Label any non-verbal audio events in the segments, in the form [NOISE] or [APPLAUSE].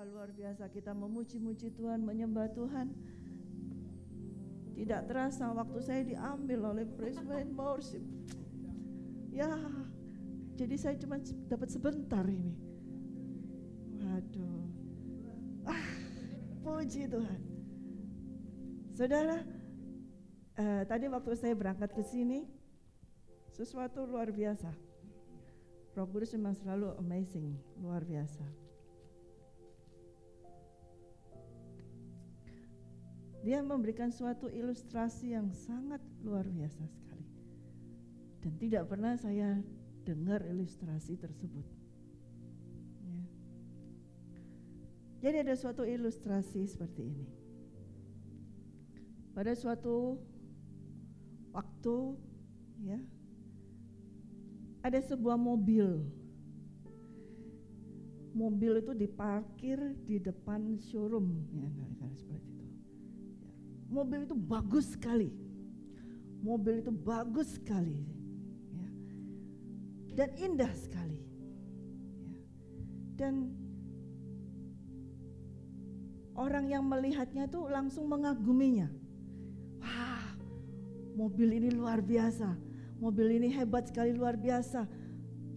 Wah, luar biasa kita memuji-muji Tuhan, menyembah Tuhan. Tidak terasa waktu saya diambil oleh praise and worship. Ya, jadi saya cuma dapat sebentar ini. Waduh. Ah, puji Tuhan. Saudara, eh, tadi waktu saya berangkat ke sini, sesuatu luar biasa. Roh Kudus memang selalu amazing, luar biasa. Dia memberikan suatu ilustrasi yang sangat luar biasa sekali. Dan tidak pernah saya dengar ilustrasi tersebut. Ya. Jadi ada suatu ilustrasi seperti ini. Pada suatu waktu ya ada sebuah mobil. Mobil itu diparkir di depan showroom ya, seperti mobil itu bagus sekali. Mobil itu bagus sekali. Ya. Dan indah sekali. Ya. Dan orang yang melihatnya itu langsung mengaguminya. Wah, mobil ini luar biasa. Mobil ini hebat sekali, luar biasa.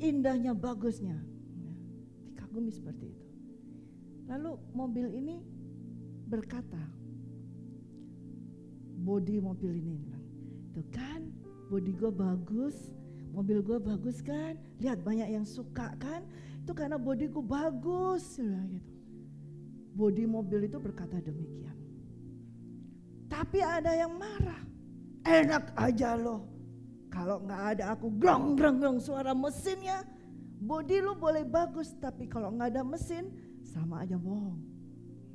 Indahnya, bagusnya. Ya. Dikagumi seperti itu. Lalu mobil ini berkata, body mobil ini tuh kan body gue bagus mobil gue bagus kan? Lihat banyak yang suka kan? Itu karena body gue bagus gitu. Body mobil itu berkata demikian. Tapi ada yang marah. Enak aja loh. Kalau nggak ada aku grong grong grong suara mesinnya. Body lu boleh bagus tapi kalau nggak ada mesin sama aja bohong.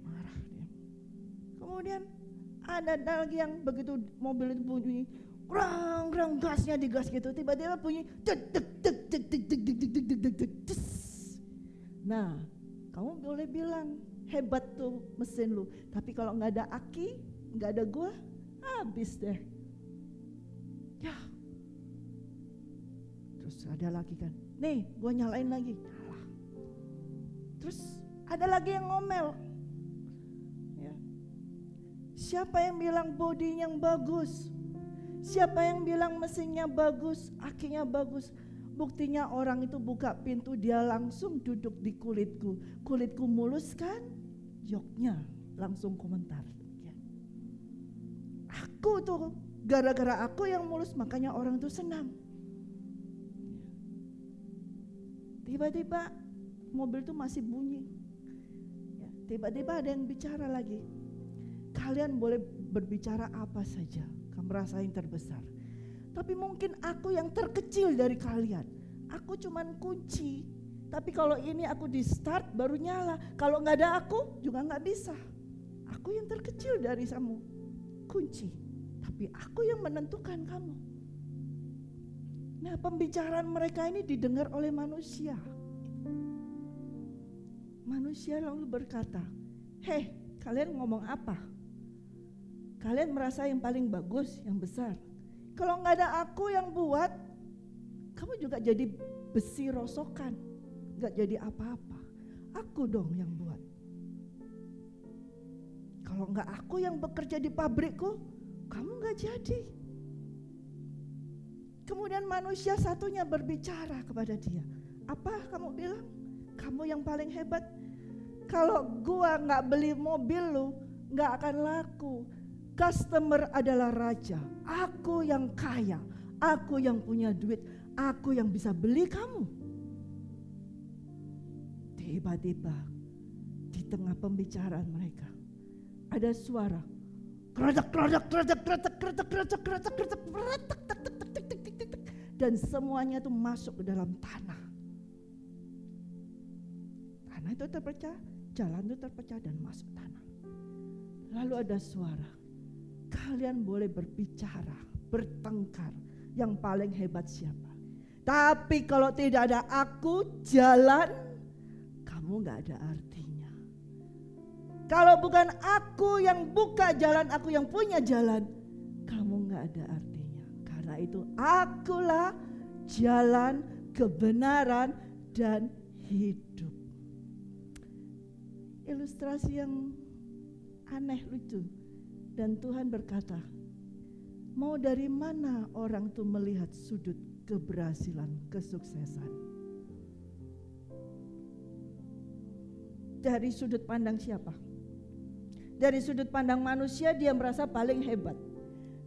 Marah dia. Kemudian ada lagi yang begitu mobil itu bunyi, rang rang gasnya digas gitu, tiba-tiba bunyi tek tek tek tek tek tek tek tek tek tek tek tek Nah, kamu boleh bilang hebat tuh mesin lu, tapi kalau nggak ada aki, nggak ada gua, habis deh. Ya. Terus ada lagi kan, nih gua nyalain lagi, nyala. Terus ada lagi yang ngomel, Siapa yang bilang body yang bagus? Siapa yang bilang mesinnya bagus, akinya bagus? Buktinya orang itu buka pintu dia langsung duduk di kulitku. Kulitku mulus kan? Joknya langsung komentar. Ya. Aku tuh gara-gara aku yang mulus makanya orang itu senang. Tiba-tiba mobil itu masih bunyi. Ya, tiba-tiba ada yang bicara lagi Kalian boleh berbicara apa saja, kamu merasa yang terbesar. Tapi mungkin aku yang terkecil dari kalian. Aku cuman kunci. Tapi kalau ini aku di start baru nyala. Kalau nggak ada aku juga nggak bisa. Aku yang terkecil dari kamu. Kunci. Tapi aku yang menentukan kamu. Nah pembicaraan mereka ini didengar oleh manusia. Manusia lalu berkata, Hei kalian ngomong apa? Kalian merasa yang paling bagus, yang besar. Kalau nggak ada aku yang buat, kamu juga jadi besi rosokan, nggak jadi apa-apa. Aku dong yang buat. Kalau nggak aku yang bekerja di pabrikku, kamu nggak jadi. Kemudian manusia satunya berbicara kepada dia. Apa kamu bilang? Kamu yang paling hebat. Kalau gua nggak beli mobil lu, nggak akan laku Customer adalah raja. Aku yang kaya. Aku yang punya duit. Aku yang bisa beli kamu. Tiba-tiba di tengah pembicaraan mereka ada suara keretak keretak keretak keretak keretak keretak keretak keretak keretak keretak dan semuanya itu masuk ke dalam tanah. Tanah itu terpecah, jalan itu terpecah dan masuk tanah. Lalu ada suara, Kalian boleh berbicara, bertengkar. Yang paling hebat siapa? Tapi kalau tidak ada aku jalan, kamu nggak ada artinya. Kalau bukan aku yang buka jalan, aku yang punya jalan, kamu nggak ada artinya. Karena itu akulah jalan kebenaran dan hidup. ilustrasi yang aneh lucu. Dan Tuhan berkata, mau dari mana orang tuh melihat sudut keberhasilan, kesuksesan? Dari sudut pandang siapa? Dari sudut pandang manusia dia merasa paling hebat.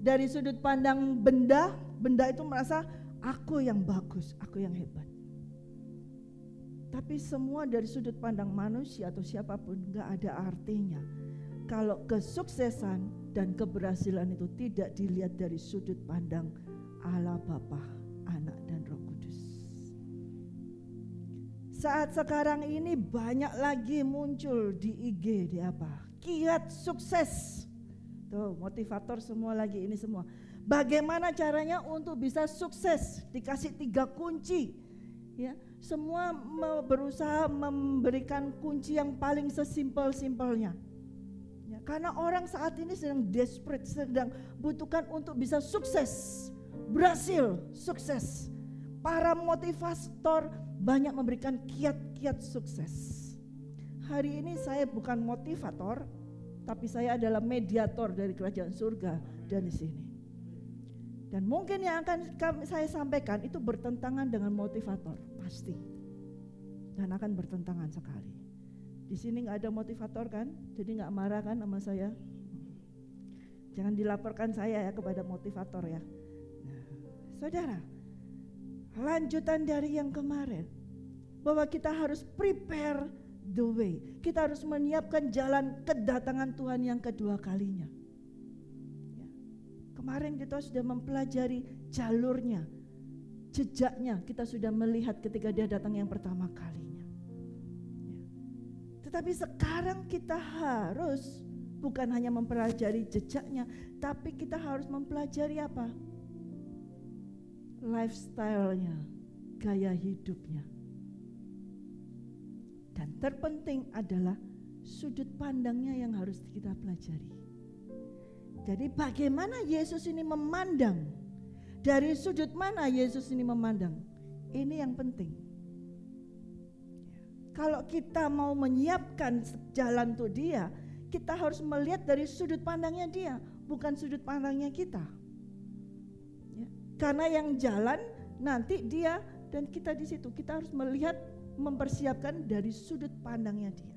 Dari sudut pandang benda, benda itu merasa aku yang bagus, aku yang hebat. Tapi semua dari sudut pandang manusia atau siapa pun nggak ada artinya kalau kesuksesan dan keberhasilan itu tidak dilihat dari sudut pandang Allah Bapa, Anak dan Roh Kudus. Saat sekarang ini banyak lagi muncul di IG di apa? Kiat sukses. Tuh, motivator semua lagi ini semua. Bagaimana caranya untuk bisa sukses? Dikasih tiga kunci. Ya, semua berusaha memberikan kunci yang paling sesimpel-simpelnya. Karena orang saat ini sedang desperate, sedang butuhkan untuk bisa sukses, berhasil, sukses. Para motivator banyak memberikan kiat-kiat sukses. Hari ini saya bukan motivator, tapi saya adalah mediator dari kerajaan surga dan di sini. Dan mungkin yang akan saya sampaikan itu bertentangan dengan motivator, pasti. Dan akan bertentangan sekali. Di sini nggak ada motivator kan, jadi nggak marah kan sama saya. Jangan dilaporkan saya ya kepada motivator ya. Nah, saudara, lanjutan dari yang kemarin, bahwa kita harus prepare the way. Kita harus menyiapkan jalan kedatangan Tuhan yang kedua kalinya. Kemarin kita sudah mempelajari jalurnya, jejaknya kita sudah melihat ketika dia datang yang pertama kalinya. Tetapi sekarang kita harus bukan hanya mempelajari jejaknya, tapi kita harus mempelajari apa? Lifestyle-nya, gaya hidupnya. Dan terpenting adalah sudut pandangnya yang harus kita pelajari. Jadi bagaimana Yesus ini memandang? Dari sudut mana Yesus ini memandang? Ini yang penting. Kalau kita mau menyiapkan jalan untuk dia, kita harus melihat dari sudut pandangnya dia, bukan sudut pandangnya kita. Ya. Karena yang jalan nanti dia dan kita di situ, kita harus melihat, mempersiapkan dari sudut pandangnya dia.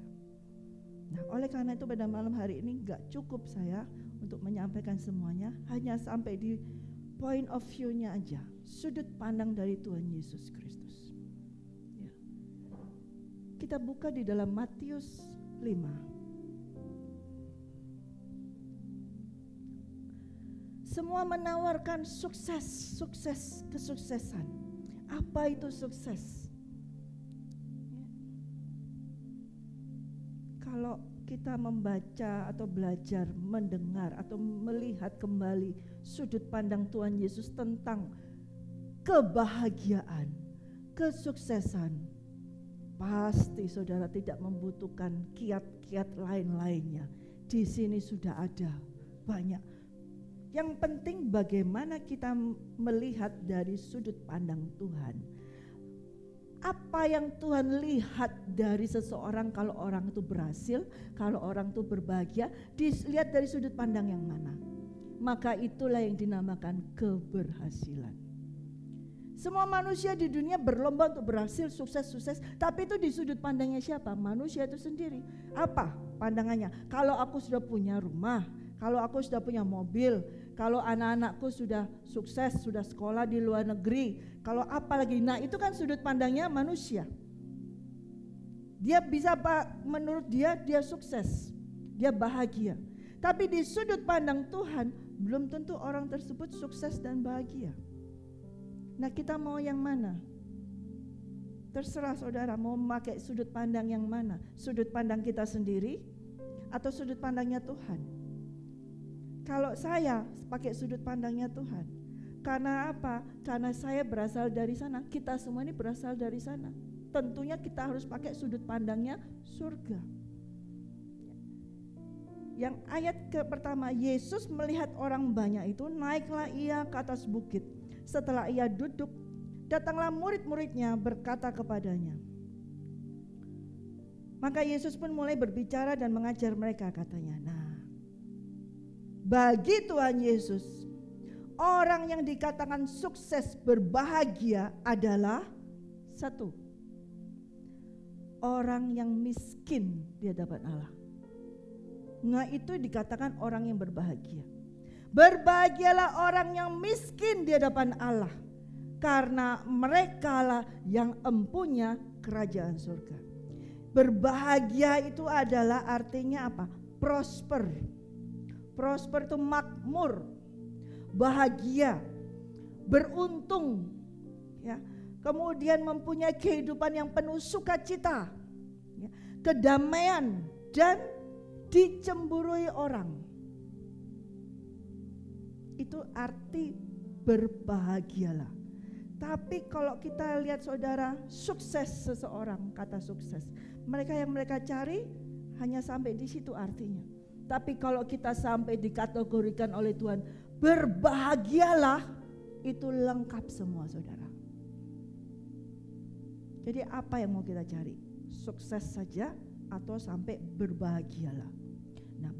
Nah, oleh karena itu pada malam hari ini nggak cukup saya untuk menyampaikan semuanya, hanya sampai di point of view-nya aja, sudut pandang dari Tuhan Yesus Kristus. Kita buka di dalam Matius 5. Semua menawarkan sukses, sukses, kesuksesan. Apa itu sukses? Kalau kita membaca atau belajar, mendengar atau melihat kembali sudut pandang Tuhan Yesus tentang kebahagiaan, kesuksesan, pasti saudara tidak membutuhkan kiat-kiat lain-lainnya. Di sini sudah ada banyak. Yang penting bagaimana kita melihat dari sudut pandang Tuhan apa yang Tuhan lihat dari seseorang kalau orang itu berhasil, kalau orang itu berbahagia, dilihat dari sudut pandang yang mana. Maka itulah yang dinamakan keberhasilan. Semua manusia di dunia berlomba untuk berhasil, sukses, sukses. Tapi itu di sudut pandangnya siapa? Manusia itu sendiri. Apa pandangannya? Kalau aku sudah punya rumah, kalau aku sudah punya mobil, kalau anak-anakku sudah sukses, sudah sekolah di luar negeri, kalau apa lagi, nah itu kan sudut pandangnya manusia. Dia bisa menurut dia dia sukses, dia bahagia. Tapi di sudut pandang Tuhan belum tentu orang tersebut sukses dan bahagia. Nah kita mau yang mana? Terserah saudara mau memakai sudut pandang yang mana? Sudut pandang kita sendiri atau sudut pandangnya Tuhan? Kalau saya pakai sudut pandangnya Tuhan. Karena apa? Karena saya berasal dari sana. Kita semua ini berasal dari sana. Tentunya kita harus pakai sudut pandangnya surga. Yang ayat ke pertama, Yesus melihat orang banyak itu, naiklah ia ke atas bukit. Setelah ia duduk, datanglah murid-muridnya berkata kepadanya, Maka Yesus pun mulai berbicara dan mengajar mereka katanya. Nah, bagi Tuhan Yesus, orang yang dikatakan sukses berbahagia adalah satu. Orang yang miskin di hadapan Allah. Nah itu dikatakan orang yang berbahagia. Berbahagialah orang yang miskin di hadapan Allah. Karena mereka lah yang empunya kerajaan surga. Berbahagia itu adalah artinya apa? Prosper. Prosper itu makmur, bahagia, beruntung, ya. Kemudian mempunyai kehidupan yang penuh sukacita, ya. kedamaian dan dicemburui orang. Itu arti berbahagialah. Tapi kalau kita lihat saudara, sukses seseorang, kata sukses. Mereka yang mereka cari hanya sampai di situ artinya. Tapi kalau kita sampai dikategorikan oleh Tuhan, berbahagialah, itu lengkap semua saudara. Jadi apa yang mau kita cari? Sukses saja atau sampai berbahagialah.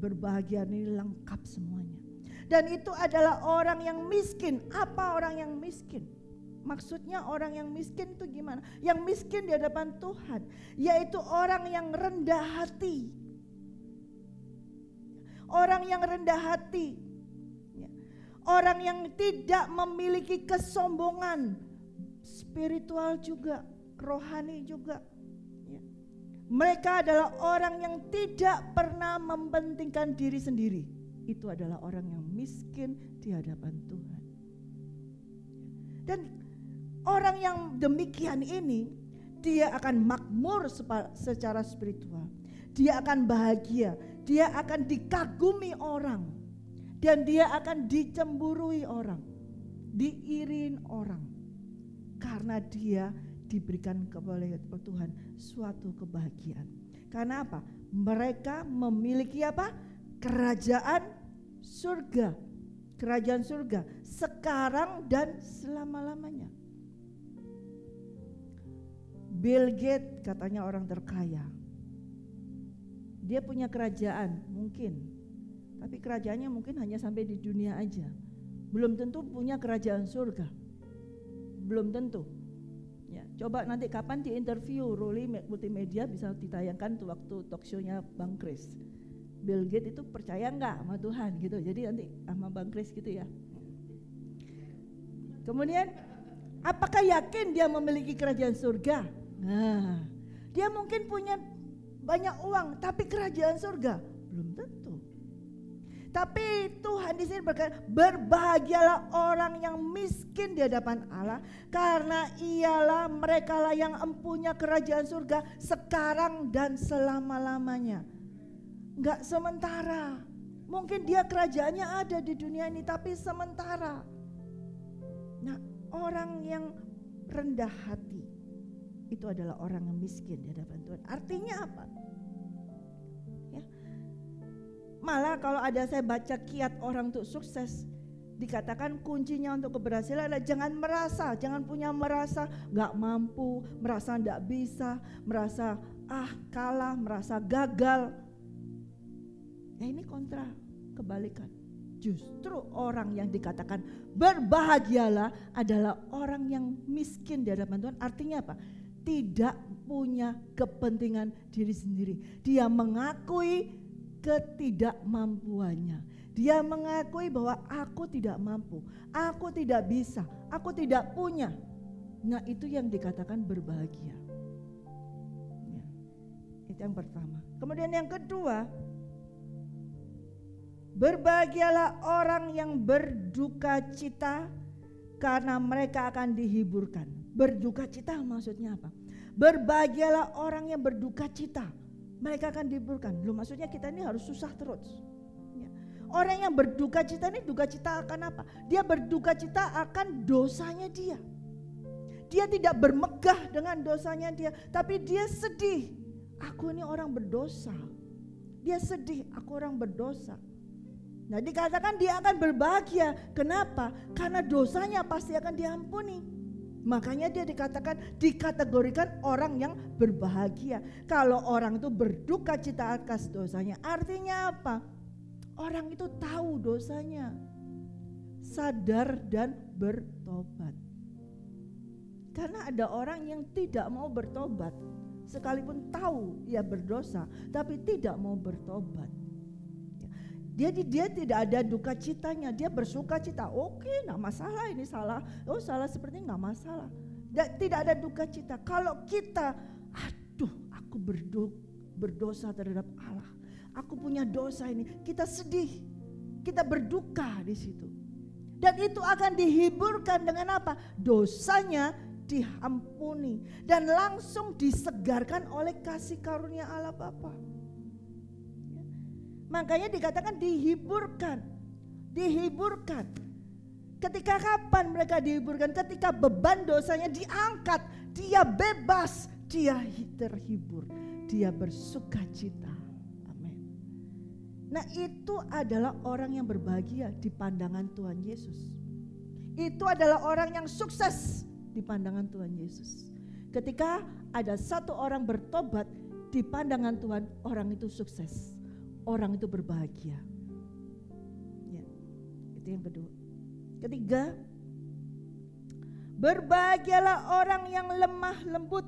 Berbahagia ini lengkap semuanya. Dan itu adalah orang yang miskin. Apa orang yang miskin? Maksudnya orang yang miskin itu gimana? Yang miskin di hadapan Tuhan, yaitu orang yang rendah hati. Orang yang rendah hati. Ya. Orang yang tidak memiliki kesombongan. Spiritual juga, rohani juga. Mereka adalah orang yang tidak pernah mempentingkan diri sendiri. Itu adalah orang yang miskin di hadapan Tuhan. Dan Orang yang demikian ini dia akan makmur secara spiritual. Dia akan bahagia, dia akan dikagumi orang dan dia akan dicemburui orang, diirin orang. Karena dia diberikan kepada Tuhan suatu kebahagiaan. Karena apa? Mereka memiliki apa? Kerajaan surga. Kerajaan surga sekarang dan selama-lamanya. Bill Gates katanya orang terkaya. Dia punya kerajaan mungkin. Tapi kerajaannya mungkin hanya sampai di dunia aja. Belum tentu punya kerajaan surga. Belum tentu. Coba nanti kapan di interview Ruli Multimedia bisa ditayangkan tuh waktu talk show-nya Bang Kris. Bill Gates itu percaya nggak sama Tuhan gitu. Jadi nanti sama Bang Kris gitu ya. Kemudian apakah yakin dia memiliki kerajaan surga? Nah, dia mungkin punya banyak uang, tapi kerajaan surga belum tentu. Tapi Tuhan di sini berkata, berbahagialah orang yang miskin di hadapan Allah, karena ialah mereka lah yang empunya kerajaan surga sekarang dan selama-lamanya. Enggak sementara. Mungkin dia kerajaannya ada di dunia ini, tapi sementara. Nah, orang yang rendah hati, itu adalah orang yang miskin di hadapan Tuhan. Artinya apa? Malah kalau ada saya baca kiat orang untuk sukses, dikatakan kuncinya untuk keberhasilan adalah jangan merasa, jangan punya merasa nggak mampu, merasa nggak bisa, merasa ah kalah, merasa gagal. Ya ini kontra, kebalikan. Justru orang yang dikatakan berbahagialah adalah orang yang miskin di hadapan Tuhan. Artinya apa? tidak punya kepentingan diri sendiri. Dia mengakui ketidakmampuannya. Dia mengakui bahwa aku tidak mampu, aku tidak bisa, aku tidak punya. Nah, itu yang dikatakan berbahagia. Ya, itu yang pertama. Kemudian yang kedua, berbahagialah orang yang berduka cita karena mereka akan dihiburkan. Berduka cita maksudnya apa? Berbahagialah orang yang berduka cita. Mereka akan dihiburkan. Belum maksudnya kita ini harus susah terus. Ya. Orang yang berduka cita ini duka cita akan apa? Dia berduka cita akan dosanya dia. Dia tidak bermegah dengan dosanya dia, tapi dia sedih. Aku ini orang berdosa. Dia sedih, aku orang berdosa. Nah dikatakan dia akan berbahagia. Kenapa? Karena dosanya pasti akan diampuni. Makanya dia dikatakan dikategorikan orang yang berbahagia. Kalau orang itu berduka cita atas dosanya, artinya apa? Orang itu tahu dosanya. Sadar dan bertobat. Karena ada orang yang tidak mau bertobat, sekalipun tahu ia berdosa, tapi tidak mau bertobat. Dia dia tidak ada duka citanya, dia bersuka cita. Oke, nggak masalah ini salah. Oh salah seperti nggak masalah. Tidak ada duka cita. Kalau kita, aduh, aku berdo, berdosa terhadap Allah. Aku punya dosa ini. Kita sedih, kita berduka di situ. Dan itu akan dihiburkan dengan apa? Dosanya diampuni dan langsung disegarkan oleh kasih karunia Allah Bapa. Makanya dikatakan dihiburkan. Dihiburkan. Ketika kapan mereka dihiburkan? Ketika beban dosanya diangkat, dia bebas, dia terhibur, dia bersuka cita. Amin. Nah, itu adalah orang yang berbahagia di pandangan Tuhan Yesus. Itu adalah orang yang sukses di pandangan Tuhan Yesus. Ketika ada satu orang bertobat di pandangan Tuhan, orang itu sukses orang itu berbahagia. Ya, itu yang kedua. Ketiga, berbahagialah orang yang lemah lembut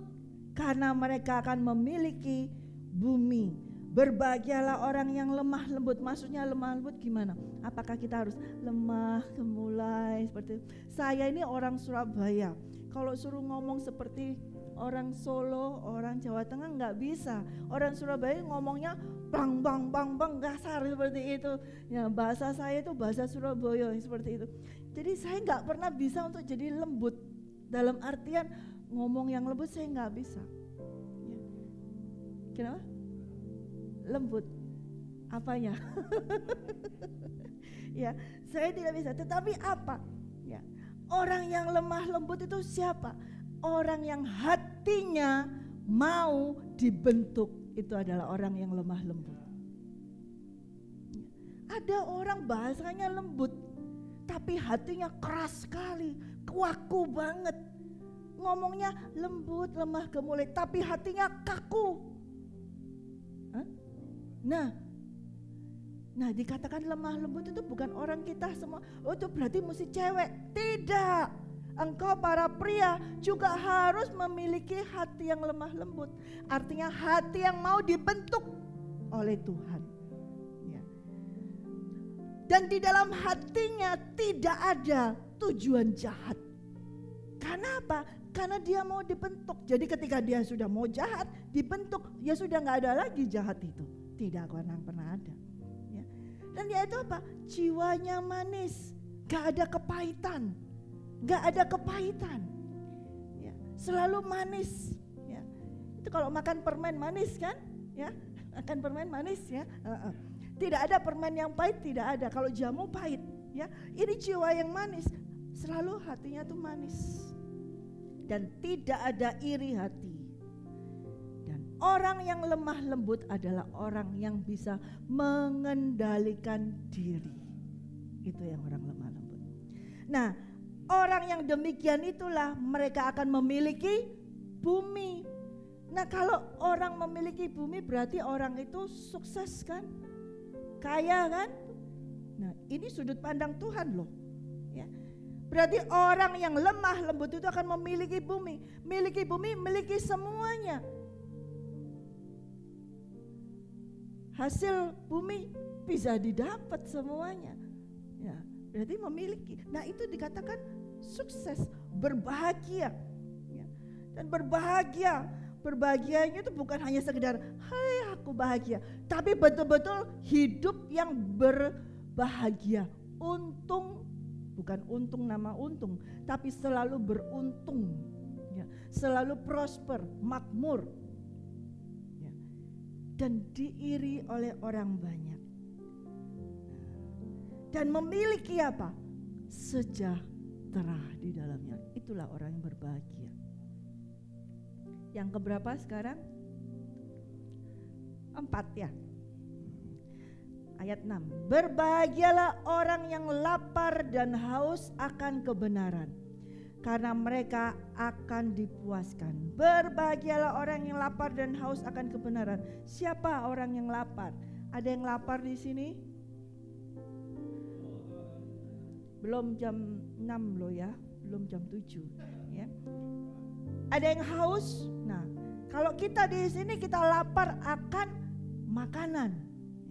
karena mereka akan memiliki bumi. Berbahagialah orang yang lemah lembut. Maksudnya lemah lembut gimana? Apakah kita harus lemah, kemulai seperti itu? Saya ini orang Surabaya. Kalau suruh ngomong seperti orang Solo, orang Jawa Tengah nggak bisa. Orang Surabaya ngomongnya bang bang bang bang kasar seperti itu. Ya bahasa saya itu bahasa Surabaya seperti itu. Jadi saya nggak pernah bisa untuk jadi lembut dalam artian ngomong yang lembut saya nggak bisa. Ya. Kenapa? Lembut. Apanya? [LAUGHS] ya, saya tidak bisa. Tetapi apa? Ya, orang yang lemah lembut itu siapa? orang yang hatinya mau dibentuk itu adalah orang yang lemah lembut. Ada orang bahasanya lembut, tapi hatinya keras sekali, kaku banget. Ngomongnya lembut, lemah, gemulai, tapi hatinya kaku. Nah, nah dikatakan lemah lembut itu bukan orang kita semua. Oh itu berarti mesti cewek. Tidak engkau para pria juga harus memiliki hati yang lemah lembut. Artinya hati yang mau dibentuk oleh Tuhan. Ya. Dan di dalam hatinya tidak ada tujuan jahat. Karena apa? Karena dia mau dibentuk. Jadi ketika dia sudah mau jahat, dibentuk, ya sudah nggak ada lagi jahat itu. Tidak akan pernah ada. Ya. Dan dia itu apa? Jiwanya manis, gak ada kepahitan Gak ada kepahitan. Ya, selalu manis. Ya. Itu kalau makan permen manis kan? Ya, [LAUGHS] makan permen manis ya. Uh -uh. Tidak ada permen yang pahit, tidak ada. Kalau jamu pahit, ya. Ini jiwa yang manis, selalu hatinya tuh manis. Dan tidak ada iri hati. Dan orang yang lemah lembut adalah orang yang bisa mengendalikan diri. Itu yang orang lemah lembut. Nah, Orang yang demikian itulah mereka akan memiliki bumi. Nah, kalau orang memiliki bumi berarti orang itu sukses kan? Kaya kan? Nah, ini sudut pandang Tuhan loh. Ya. Berarti orang yang lemah lembut itu akan memiliki bumi. Miliki bumi, miliki semuanya. Hasil bumi bisa didapat semuanya. Ya, berarti memiliki. Nah, itu dikatakan sukses, berbahagia. Ya. Dan berbahagia, berbahagianya itu bukan hanya sekedar, hai aku bahagia. Tapi betul-betul hidup yang berbahagia. Untung, bukan untung nama untung, tapi selalu beruntung. Ya. Selalu prosper, makmur. Ya. Dan diiri oleh orang banyak. Dan memiliki apa? Sejahtera sejahtera di dalamnya. Itulah orang yang berbahagia. Yang keberapa sekarang? Empat ya. Ayat 6. Berbahagialah orang yang lapar dan haus akan kebenaran. karena mereka akan dipuaskan. Berbahagialah orang yang lapar dan haus akan kebenaran. Siapa orang yang lapar? Ada yang lapar di sini? Belum jam 6 loh ya, belum jam 7 ya. Ada yang haus? Nah, kalau kita di sini kita lapar akan makanan.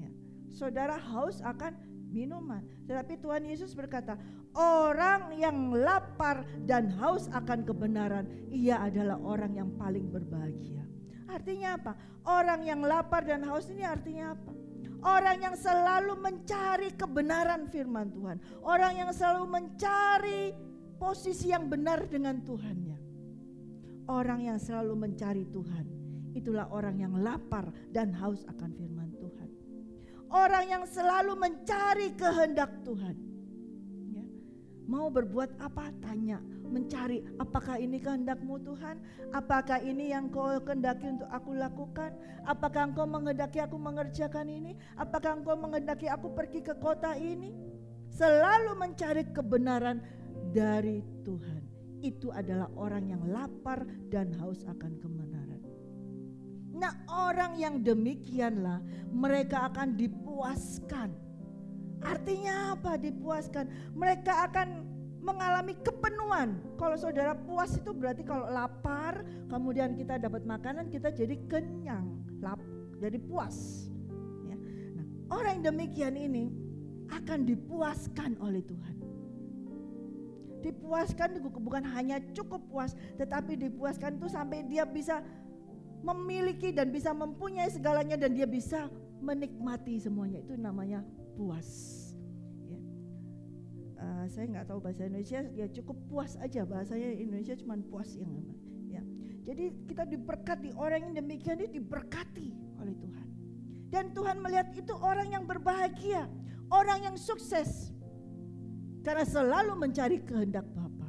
Ya. Saudara haus akan minuman. Tetapi Tuhan Yesus berkata, orang yang lapar dan haus akan kebenaran, ia adalah orang yang paling berbahagia. Artinya apa? Orang yang lapar dan haus ini artinya apa? Orang yang selalu mencari kebenaran firman Tuhan. Orang yang selalu mencari posisi yang benar dengan Tuhannya. Orang yang selalu mencari Tuhan. Itulah orang yang lapar dan haus akan firman Tuhan. Orang yang selalu mencari kehendak Tuhan. Mau berbuat apa? Tanya mencari apakah ini kehendakmu Tuhan? Apakah ini yang kau kehendaki untuk aku lakukan? Apakah engkau menghendaki aku mengerjakan ini? Apakah engkau menghendaki aku pergi ke kota ini? Selalu mencari kebenaran dari Tuhan. Itu adalah orang yang lapar dan haus akan kebenaran. Nah, orang yang demikianlah mereka akan dipuaskan. Artinya apa dipuaskan? Mereka akan mengalami kepenuhan. Kalau saudara puas itu berarti kalau lapar, kemudian kita dapat makanan, kita jadi kenyang, lap, jadi puas. Ya. Nah, orang yang demikian ini akan dipuaskan oleh Tuhan. Dipuaskan bukan hanya cukup puas, tetapi dipuaskan itu sampai dia bisa memiliki dan bisa mempunyai segalanya dan dia bisa menikmati semuanya. Itu namanya puas. Uh, saya nggak tahu bahasa Indonesia ya cukup puas aja. Bahasanya Indonesia cuma puas yang ya. Jadi kita diberkati orang yang demikian itu diberkati oleh Tuhan. Dan Tuhan melihat itu orang yang berbahagia orang yang sukses. Karena selalu mencari kehendak Bapa.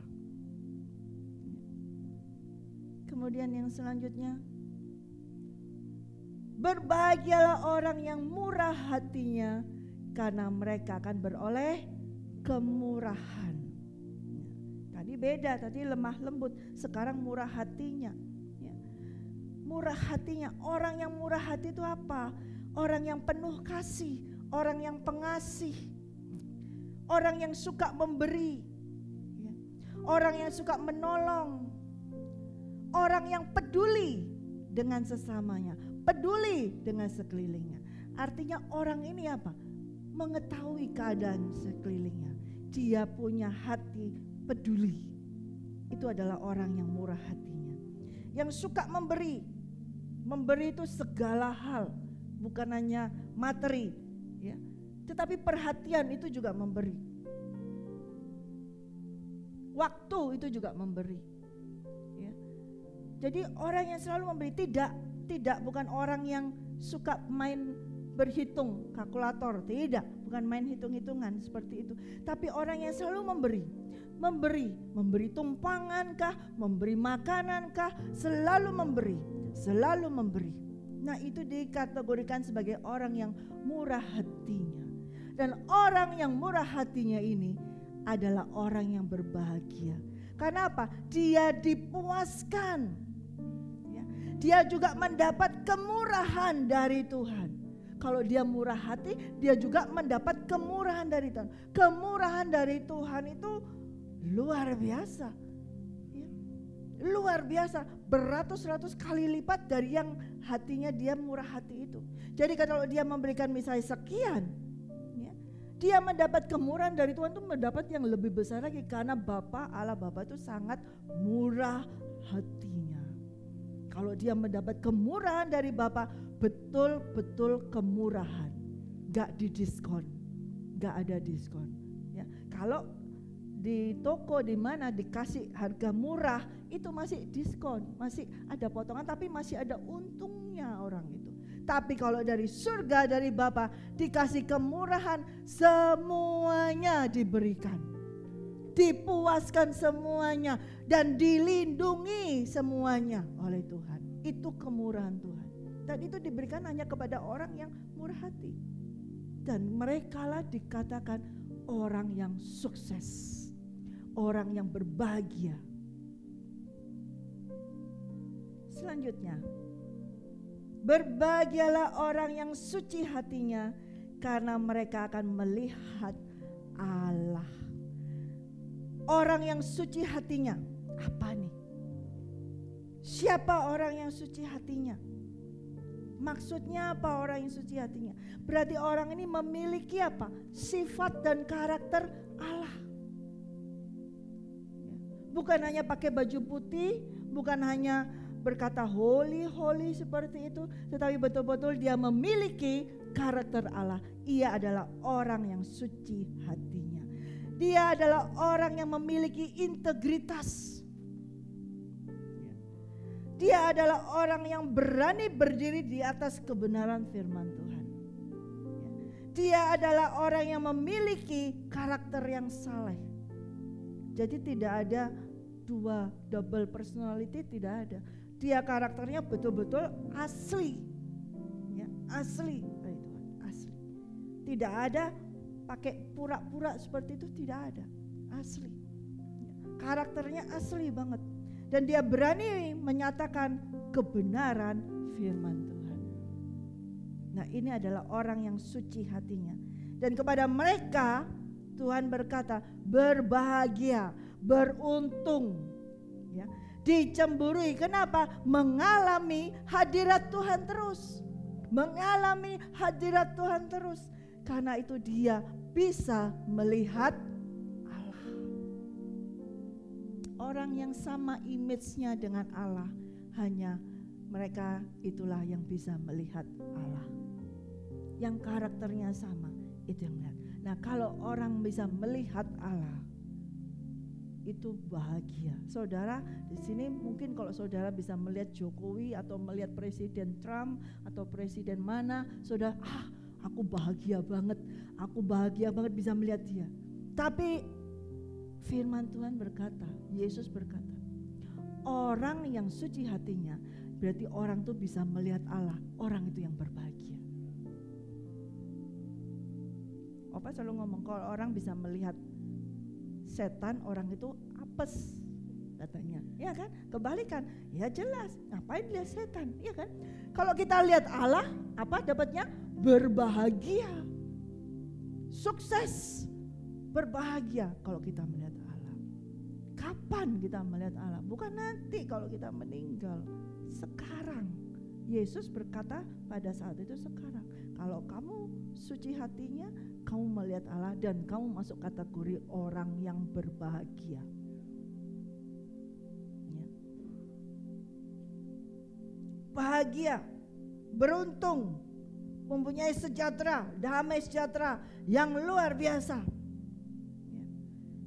Kemudian yang selanjutnya Berbahagialah orang yang murah hatinya karena mereka akan beroleh kemurahan. Tadi beda, tadi lemah lembut, sekarang murah hatinya. Ya. Murah hatinya, orang yang murah hati itu apa? Orang yang penuh kasih, orang yang pengasih, orang yang suka memberi, ya. orang yang suka menolong, orang yang peduli dengan sesamanya, peduli dengan sekelilingnya. Artinya orang ini apa? Mengetahui keadaan sekelilingnya dia punya hati peduli. Itu adalah orang yang murah hatinya. Yang suka memberi. Memberi itu segala hal, bukan hanya materi, ya. Tetapi perhatian itu juga memberi. Waktu itu juga memberi. Ya. Jadi orang yang selalu memberi tidak tidak bukan orang yang suka main berhitung kalkulator, tidak, bukan main hitung-hitungan seperti itu. Tapi orang yang selalu memberi, memberi, memberi tumpangan kah, memberi makanan kah, selalu memberi, selalu memberi. Nah, itu dikategorikan sebagai orang yang murah hatinya. Dan orang yang murah hatinya ini adalah orang yang berbahagia. Karena apa? Dia dipuaskan. Ya. Dia juga mendapat kemurahan dari Tuhan. Kalau dia murah hati, dia juga mendapat kemurahan dari Tuhan. Kemurahan dari Tuhan itu luar biasa. Ya. Luar biasa, beratus-ratus kali lipat dari yang hatinya dia murah hati itu. Jadi kalau dia memberikan misalnya sekian, ya, dia mendapat kemurahan dari Tuhan itu mendapat yang lebih besar lagi karena Bapa Allah Bapa itu sangat murah hatinya. Kalau dia mendapat kemurahan dari Bapa, betul-betul kemurahan, gak didiskon, gak ada diskon. Ya, kalau di toko di mana dikasih harga murah itu masih diskon, masih ada potongan tapi masih ada untungnya orang itu. Tapi kalau dari surga dari Bapa dikasih kemurahan semuanya diberikan. Dipuaskan semuanya dan dilindungi semuanya oleh Tuhan. Itu kemurahan Tuhan. Dan itu diberikan hanya kepada orang yang murah hati. Dan merekalah dikatakan orang yang sukses. Orang yang berbahagia. Selanjutnya, berbahagialah orang yang suci hatinya karena mereka akan melihat Allah. Orang yang suci hatinya apa nih? Siapa orang yang suci hatinya? Maksudnya apa orang yang suci hatinya? Berarti orang ini memiliki apa? Sifat dan karakter Allah. Bukan hanya pakai baju putih, bukan hanya berkata holy holy seperti itu, tetapi betul-betul dia memiliki karakter Allah. Ia adalah orang yang suci hatinya. Dia adalah orang yang memiliki integritas dia adalah orang yang berani berdiri di atas kebenaran firman Tuhan. Dia adalah orang yang memiliki karakter yang saleh. Jadi tidak ada dua double personality tidak ada. Dia karakternya betul-betul asli. Ya, asli, asli. Tidak ada pakai pura-pura seperti itu tidak ada. Asli. Karakternya asli banget dan dia berani menyatakan kebenaran firman Tuhan. Nah, ini adalah orang yang suci hatinya. Dan kepada mereka Tuhan berkata, berbahagia, beruntung. Ya, dicemburui. Kenapa? Mengalami hadirat Tuhan terus. Mengalami hadirat Tuhan terus. Karena itu dia bisa melihat orang yang sama image-nya dengan Allah, hanya mereka itulah yang bisa melihat Allah. Yang karakternya sama, itu yang melihat. Nah, kalau orang bisa melihat Allah, itu bahagia. Saudara, di sini mungkin kalau saudara bisa melihat Jokowi atau melihat Presiden Trump atau presiden mana, saudara, ah, aku bahagia banget. Aku bahagia banget bisa melihat dia. Tapi Firman Tuhan berkata, Yesus berkata, orang yang suci hatinya berarti orang tuh bisa melihat Allah, orang itu yang berbahagia. Opa selalu ngomong kalau orang bisa melihat setan, orang itu apes katanya. Ya kan? Kebalikan. Ya jelas. Ngapain lihat setan? Ya kan? Kalau kita lihat Allah, apa dapatnya? Berbahagia. Sukses. Berbahagia kalau kita melihat Kapan kita melihat Allah? Bukan nanti kalau kita meninggal. Sekarang. Yesus berkata pada saat itu sekarang. Kalau kamu suci hatinya, kamu melihat Allah dan kamu masuk kategori orang yang berbahagia. Ya. Bahagia, beruntung, mempunyai sejahtera, damai sejahtera yang luar biasa.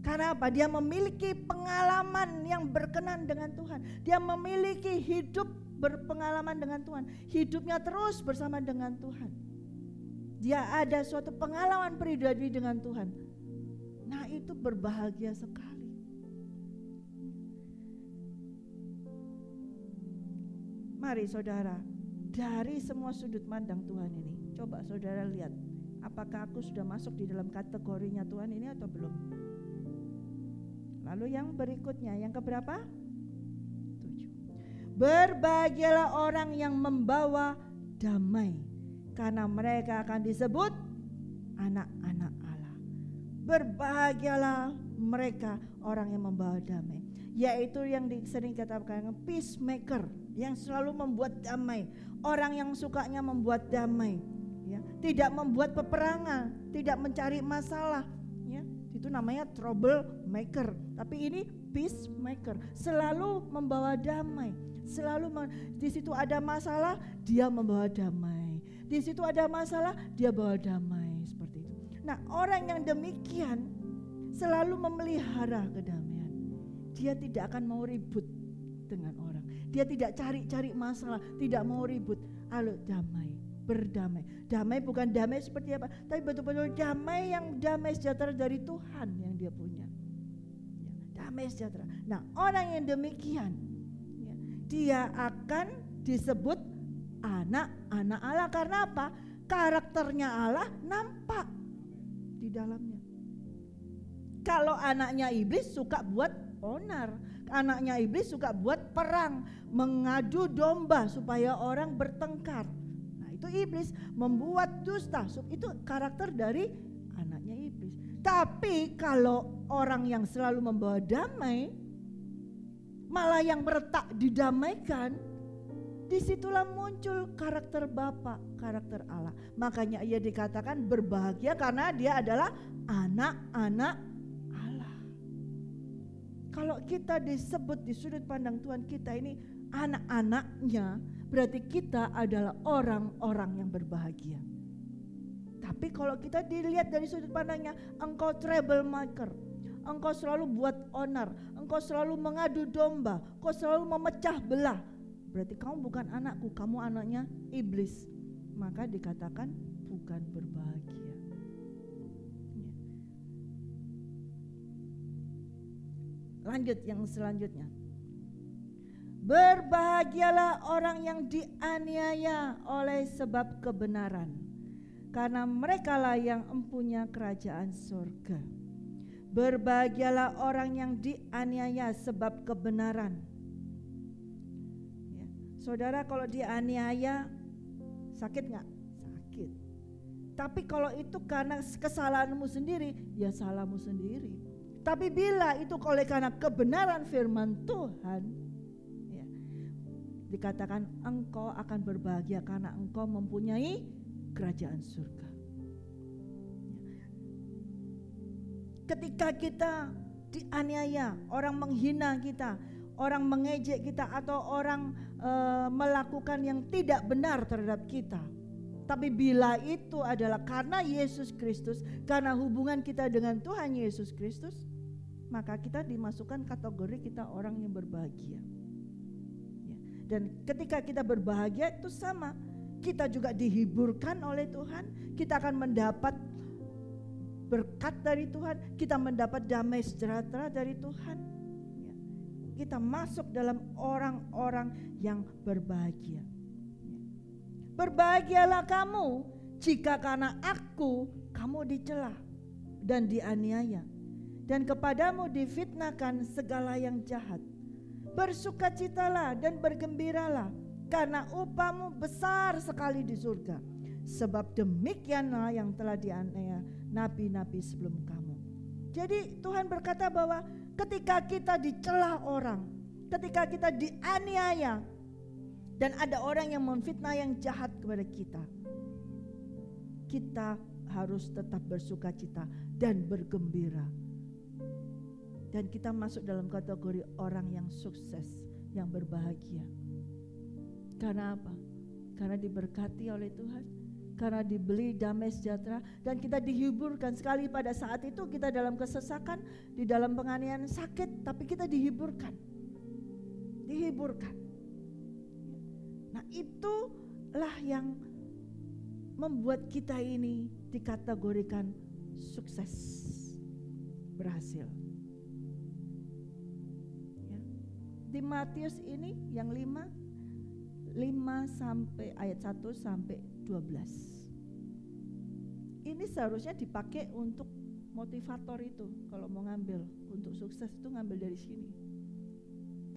Karena apa? Dia memiliki pengalaman yang berkenan dengan Tuhan. Dia memiliki hidup berpengalaman dengan Tuhan. Hidupnya terus bersama dengan Tuhan. Dia ada suatu pengalaman pribadi dengan Tuhan. Nah itu berbahagia sekali. Mari saudara, dari semua sudut pandang Tuhan ini, coba saudara lihat, apakah aku sudah masuk di dalam kategorinya Tuhan ini atau belum? Lalu yang berikutnya, yang keberapa? Tujuh. Berbahagialah orang yang membawa damai, karena mereka akan disebut anak-anak Allah. Berbahagialah mereka orang yang membawa damai, yaitu yang sering katakan peacemaker, yang selalu membuat damai, orang yang sukanya membuat damai, ya, tidak membuat peperangan, tidak mencari masalah, itu namanya trouble maker. Tapi ini peacemaker, selalu membawa damai. Selalu di situ ada masalah, dia membawa damai. Di situ ada masalah, dia bawa damai seperti itu. Nah, orang yang demikian selalu memelihara kedamaian. Dia tidak akan mau ribut dengan orang. Dia tidak cari-cari masalah, tidak mau ribut. Halo damai berdamai. Damai bukan damai seperti apa, tapi betul-betul damai yang damai sejahtera dari Tuhan yang dia punya. Ya, damai sejahtera. Nah orang yang demikian, ya, dia akan disebut anak-anak Allah karena apa? Karakternya Allah nampak di dalamnya. Kalau anaknya iblis suka buat onar. Anaknya iblis suka buat perang, mengadu domba supaya orang bertengkar. Itu iblis membuat dusta. Itu karakter dari anaknya iblis. Tapi kalau orang yang selalu membawa damai, malah yang meretak didamaikan, di situlah muncul karakter Bapa, karakter Allah. Makanya ia dikatakan berbahagia karena dia adalah anak-anak kalau kita disebut di sudut pandang Tuhan kita ini anak-anaknya, berarti kita adalah orang-orang yang berbahagia. Tapi kalau kita dilihat dari sudut pandangnya, engkau troublemaker, engkau selalu buat onar, engkau selalu mengadu domba, engkau selalu memecah belah. Berarti kamu bukan anakku, kamu anaknya iblis. Maka dikatakan bukan berbahagia. Lanjut yang selanjutnya. Berbahagialah orang yang dianiaya oleh sebab kebenaran, karena merekalah yang empunya kerajaan surga. Berbahagialah orang yang dianiaya sebab kebenaran. Ya. Saudara kalau dianiaya sakit nggak? Sakit. Tapi kalau itu karena kesalahanmu sendiri, ya salahmu sendiri. Tapi bila itu oleh karena kebenaran firman Tuhan, dikatakan engkau akan berbahagia karena engkau mempunyai kerajaan surga. Ketika kita dianiaya, orang menghina kita, orang mengejek kita atau orang e, melakukan yang tidak benar terhadap kita. Tapi bila itu adalah karena Yesus Kristus, karena hubungan kita dengan Tuhan Yesus Kristus, maka kita dimasukkan kategori kita orang yang berbahagia. Dan ketika kita berbahagia itu sama, kita juga dihiburkan oleh Tuhan, kita akan mendapat berkat dari Tuhan, kita mendapat damai sejahtera dari Tuhan. Ya. Kita masuk dalam orang-orang yang berbahagia. Ya. Berbahagialah kamu jika karena aku kamu dicela dan dianiaya dan kepadamu difitnahkan segala yang jahat. Bersukacitalah dan bergembiralah karena upahmu besar sekali di surga. Sebab demikianlah yang telah dianiaya nabi-nabi sebelum kamu. Jadi Tuhan berkata bahwa ketika kita dicela orang, ketika kita dianiaya dan ada orang yang memfitnah yang jahat kepada kita, kita harus tetap bersukacita dan bergembira dan kita masuk dalam kategori orang yang sukses, yang berbahagia. Karena apa? Karena diberkati oleh Tuhan, karena dibeli damai sejahtera dan kita dihiburkan sekali pada saat itu kita dalam kesesakan, di dalam penganiayaan sakit, tapi kita dihiburkan. Dihiburkan. Nah, itulah yang membuat kita ini dikategorikan sukses, berhasil. Di Matius ini yang lima, lima sampai ayat 1 sampai 12. Ini seharusnya dipakai untuk motivator itu kalau mau ngambil untuk sukses itu ngambil dari sini.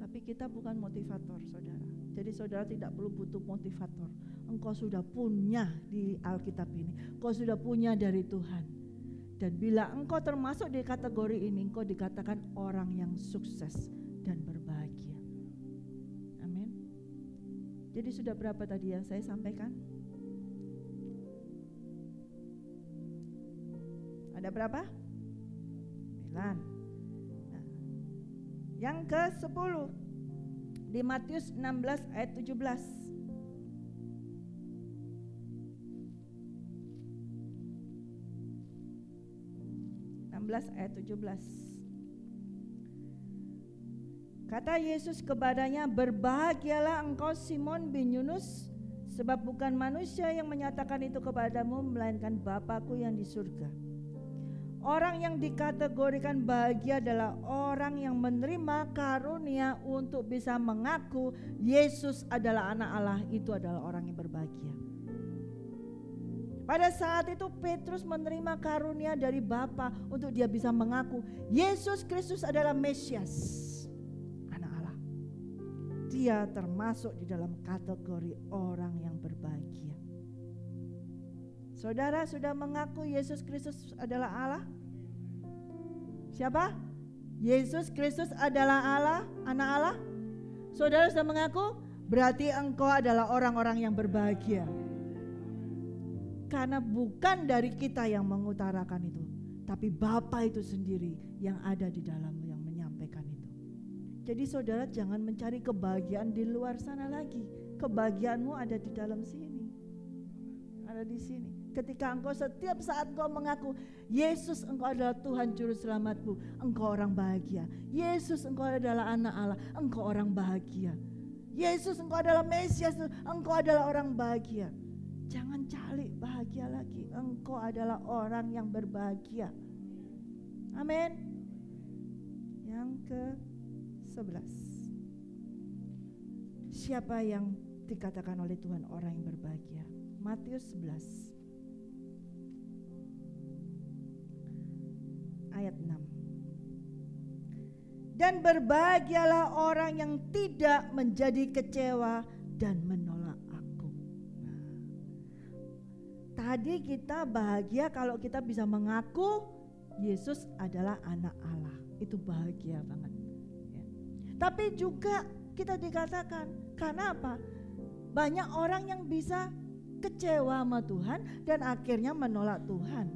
Tapi kita bukan motivator, Saudara. Jadi saudara tidak perlu butuh motivator. Engkau sudah punya di Alkitab ini. Engkau sudah punya dari Tuhan. Dan bila engkau termasuk di kategori ini, engkau dikatakan orang yang sukses dan berbahagia. Jadi sudah berapa tadi yang saya sampaikan? Ada berapa? 9. Nah, yang ke 10 di Matius 16 ayat 17. ayat 17. Kata Yesus kepadanya, "Berbahagialah engkau Simon bin Yunus, sebab bukan manusia yang menyatakan itu kepadamu melainkan Bapakku yang di surga." Orang yang dikategorikan bahagia adalah orang yang menerima karunia untuk bisa mengaku Yesus adalah anak Allah, itu adalah orang yang berbahagia. Pada saat itu Petrus menerima karunia dari Bapa untuk dia bisa mengaku Yesus Kristus adalah Mesias dia termasuk di dalam kategori orang yang berbahagia. Saudara sudah mengaku Yesus Kristus adalah Allah? Siapa? Yesus Kristus adalah Allah, anak Allah? Saudara sudah mengaku? Berarti engkau adalah orang-orang yang berbahagia. Karena bukan dari kita yang mengutarakan itu, tapi Bapa itu sendiri yang ada di dalam. Jadi saudara jangan mencari kebahagiaan di luar sana lagi. Kebahagiaanmu ada di dalam sini. Ada di sini. Ketika engkau setiap saat engkau mengaku Yesus engkau adalah Tuhan juru selamatmu, engkau orang bahagia. Yesus engkau adalah anak Allah, engkau orang bahagia. Yesus engkau adalah Mesias, engkau adalah orang bahagia. Jangan cari bahagia lagi, engkau adalah orang yang berbahagia. Amin. Yang ke sebelas. Siapa yang dikatakan oleh Tuhan orang yang berbahagia? Matius 11 ayat 6. Dan berbahagialah orang yang tidak menjadi kecewa dan menolak aku. Nah, tadi kita bahagia kalau kita bisa mengaku Yesus adalah anak Allah. Itu bahagia banget. Tapi juga kita dikatakan karena apa? Banyak orang yang bisa kecewa sama Tuhan dan akhirnya menolak Tuhan.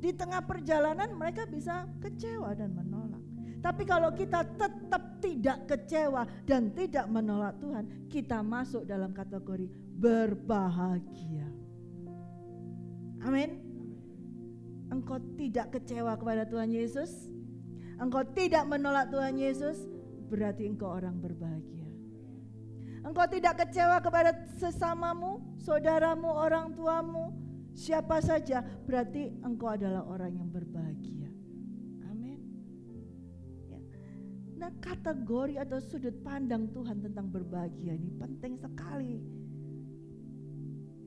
Di tengah perjalanan mereka bisa kecewa dan menolak. Tapi kalau kita tetap tidak kecewa dan tidak menolak Tuhan, kita masuk dalam kategori berbahagia. Amin. Engkau tidak kecewa kepada Tuhan Yesus, engkau tidak menolak Tuhan Yesus, berarti engkau orang berbahagia. Engkau tidak kecewa kepada sesamamu, saudaramu, orang tuamu, Siapa saja berarti engkau adalah orang yang berbahagia. Amin. Ya. Nah kategori atau sudut pandang Tuhan tentang berbahagia ini penting sekali.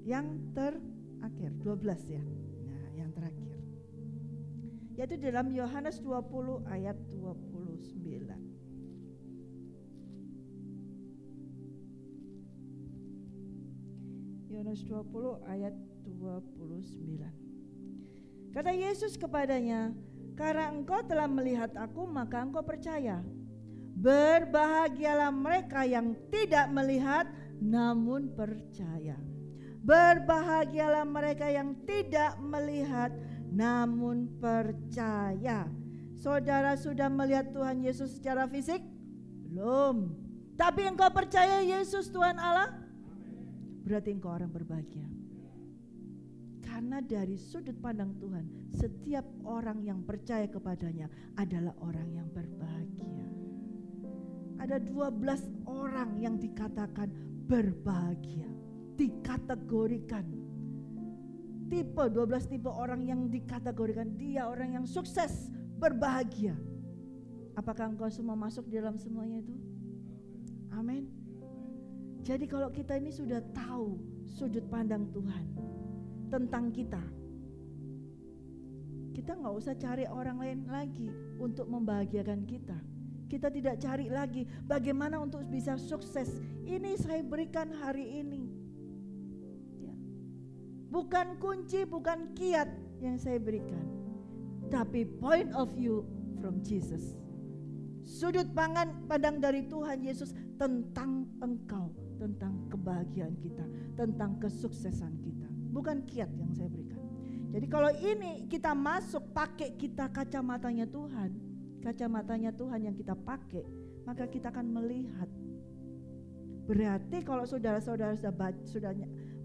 Yang terakhir 12 ya. Yaitu dalam Yohanes 20 ayat 29. Yohanes 20 ayat 29. Kata Yesus kepadanya, "Karena engkau telah melihat aku, maka engkau percaya. Berbahagialah mereka yang tidak melihat namun percaya. Berbahagialah mereka yang tidak melihat namun percaya." Saudara sudah melihat Tuhan Yesus secara fisik? Belum. Tapi engkau percaya Yesus Tuhan Allah? Berarti engkau orang berbahagia. Karena dari sudut pandang Tuhan, setiap orang yang percaya kepadanya adalah orang yang berbahagia. Ada 12 orang yang dikatakan berbahagia, dikategorikan. Tipe 12 tipe orang yang dikategorikan dia orang yang sukses, berbahagia. Apakah engkau semua masuk di dalam semuanya itu? Amin. Jadi kalau kita ini sudah tahu sudut pandang Tuhan, tentang kita. Kita nggak usah cari orang lain lagi untuk membahagiakan kita. Kita tidak cari lagi bagaimana untuk bisa sukses. Ini saya berikan hari ini. Bukan kunci, bukan kiat yang saya berikan. Tapi point of view from Jesus. Sudut pandang dari Tuhan Yesus tentang engkau, tentang kebahagiaan kita, tentang kesuksesan kita bukan kiat yang saya berikan. Jadi kalau ini kita masuk pakai kita kacamatanya Tuhan, kacamatanya Tuhan yang kita pakai, maka kita akan melihat. Berarti kalau saudara-saudara sudah sudah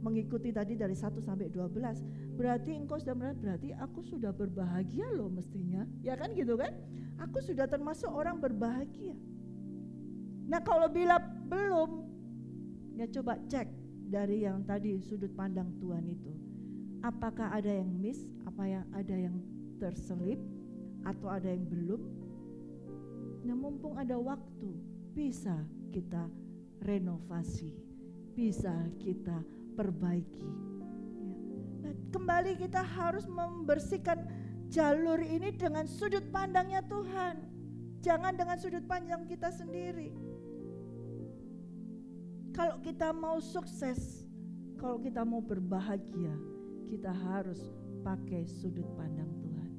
mengikuti tadi dari 1 sampai 12, berarti engkau sudah melihat berarti aku sudah berbahagia loh mestinya. Ya kan gitu kan? Aku sudah termasuk orang berbahagia. Nah, kalau bila belum ya coba cek dari yang tadi sudut pandang Tuhan itu. Apakah ada yang miss, apa yang ada yang terselip atau ada yang belum? Nah, mumpung ada waktu, bisa kita renovasi, bisa kita perbaiki. Ya. Nah, kembali kita harus membersihkan jalur ini dengan sudut pandangnya Tuhan. Jangan dengan sudut pandang kita sendiri. Kalau kita mau sukses, kalau kita mau berbahagia, kita harus pakai sudut pandang Tuhan.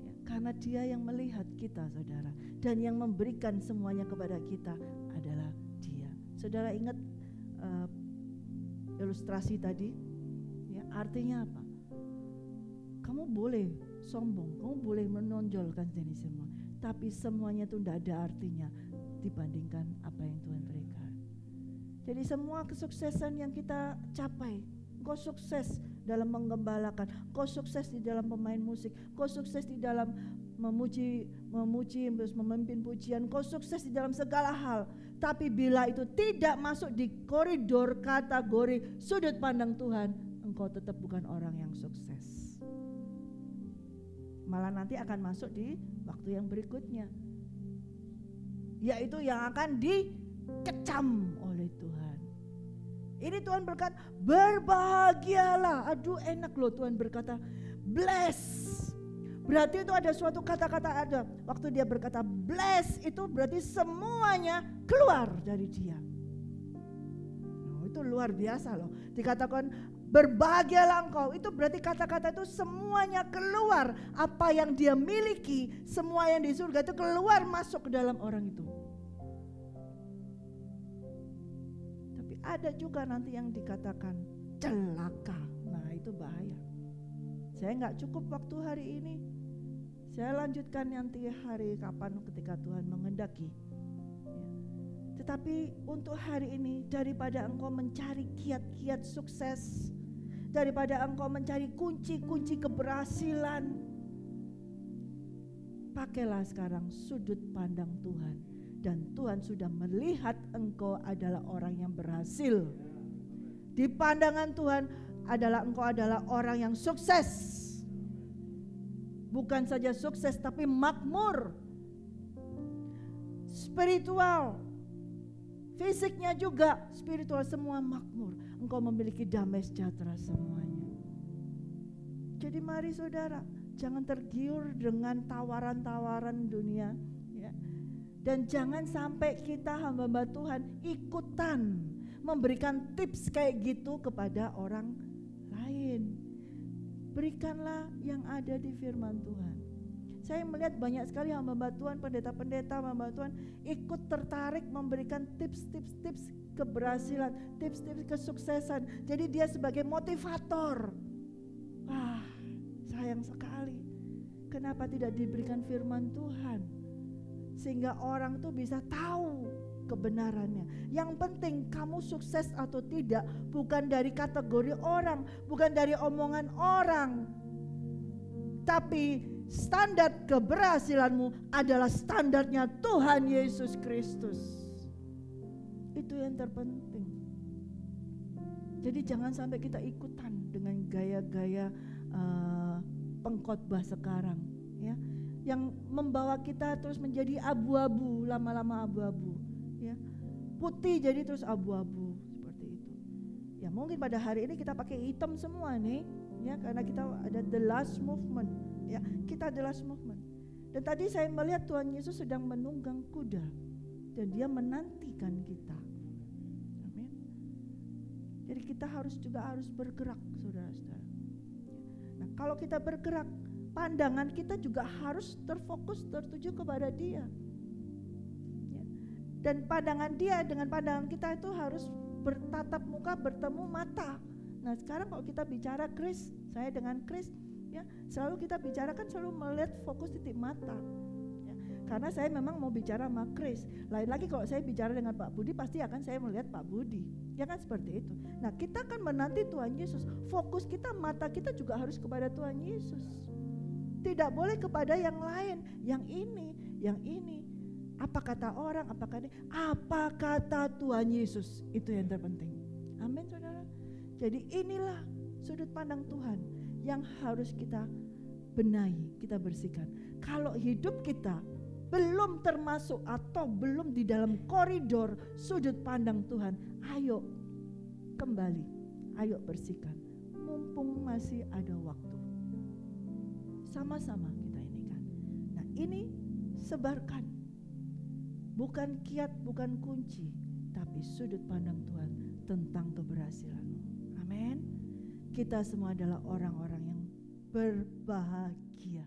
Ya, karena Dia yang melihat kita, saudara, dan yang memberikan semuanya kepada kita adalah Dia. Saudara ingat uh, ilustrasi tadi? Ya, artinya apa? Kamu boleh sombong, kamu boleh menonjolkan jenis semua, tapi semuanya itu tidak ada artinya dibandingkan apa yang Tuhan berikan. Jadi semua kesuksesan yang kita capai, kau sukses dalam menggembalakan, kau sukses di dalam pemain musik, kau sukses di dalam memuji, memuji, memimpin pujian, kau sukses di dalam segala hal. Tapi bila itu tidak masuk di koridor kategori sudut pandang Tuhan, engkau tetap bukan orang yang sukses. Malah nanti akan masuk di waktu yang berikutnya. Yaitu yang akan dikecam oleh Tuhan. Ini Tuhan berkata, berbahagialah. Aduh enak loh Tuhan berkata, bless. Berarti itu ada suatu kata-kata ada. Waktu dia berkata bless itu berarti semuanya keluar dari dia. Oh, itu luar biasa loh. Dikatakan berbahagialah engkau. Itu berarti kata-kata itu semuanya keluar. Apa yang dia miliki, semua yang di surga itu keluar masuk ke dalam orang itu. ada juga nanti yang dikatakan celaka. Nah itu bahaya. Saya nggak cukup waktu hari ini. Saya lanjutkan nanti hari kapan ketika Tuhan mengendaki. Tetapi untuk hari ini daripada engkau mencari kiat-kiat sukses, daripada engkau mencari kunci-kunci keberhasilan, pakailah sekarang sudut pandang Tuhan dan Tuhan sudah melihat engkau adalah orang yang berhasil. Di pandangan Tuhan adalah engkau adalah orang yang sukses. Bukan saja sukses tapi makmur. Spiritual. Fisiknya juga spiritual semua makmur. Engkau memiliki damai sejahtera semuanya. Jadi mari saudara, jangan tergiur dengan tawaran-tawaran dunia dan jangan sampai kita hamba-hamba Tuhan ikutan memberikan tips kayak gitu kepada orang lain. Berikanlah yang ada di firman Tuhan. Saya melihat banyak sekali hamba-hamba Tuhan, pendeta-pendeta hamba Tuhan ikut tertarik memberikan tips-tips-tips keberhasilan, tips-tips kesuksesan. Jadi dia sebagai motivator. Wah, sayang sekali. Kenapa tidak diberikan firman Tuhan? sehingga orang tuh bisa tahu kebenarannya. Yang penting kamu sukses atau tidak bukan dari kategori orang, bukan dari omongan orang. Tapi standar keberhasilanmu adalah standarnya Tuhan Yesus Kristus. Itu yang terpenting. Jadi jangan sampai kita ikutan dengan gaya-gaya uh, pengkhotbah sekarang, ya yang membawa kita terus menjadi abu-abu, lama-lama abu-abu, ya. Putih jadi terus abu-abu seperti itu. Ya, mungkin pada hari ini kita pakai hitam semua nih, ya, karena kita ada the last movement, ya. Kita the last movement. Dan tadi saya melihat Tuhan Yesus sedang menunggang kuda dan dia menantikan kita. Amin. Jadi kita harus juga harus bergerak, saudara-saudara. Nah, kalau kita bergerak, pandangan kita juga harus terfokus tertuju kepada dia. Ya. Dan pandangan dia dengan pandangan kita itu harus bertatap muka, bertemu mata. Nah sekarang kalau kita bicara Kris, saya dengan Kris, ya selalu kita bicara kan selalu melihat fokus titik mata. Ya, karena saya memang mau bicara sama Kris. Lain lagi kalau saya bicara dengan Pak Budi pasti akan saya melihat Pak Budi. Ya kan seperti itu. Nah kita kan menanti Tuhan Yesus. Fokus kita, mata kita juga harus kepada Tuhan Yesus. Tidak boleh kepada yang lain, yang ini, yang ini. Apa kata orang, apa kata apa kata Tuhan Yesus, itu yang terpenting. Amin Saudara. Jadi inilah sudut pandang Tuhan yang harus kita benahi, kita bersihkan. Kalau hidup kita belum termasuk atau belum di dalam koridor sudut pandang Tuhan, ayo kembali, ayo bersihkan. Mumpung masih ada waktu. Sama-sama kita ini kan. Nah ini sebarkan. Bukan kiat, bukan kunci. tapi sudut pandang Tuhan tentang keberhasilanmu. Amin. Kita semua adalah orang-orang yang berbahagia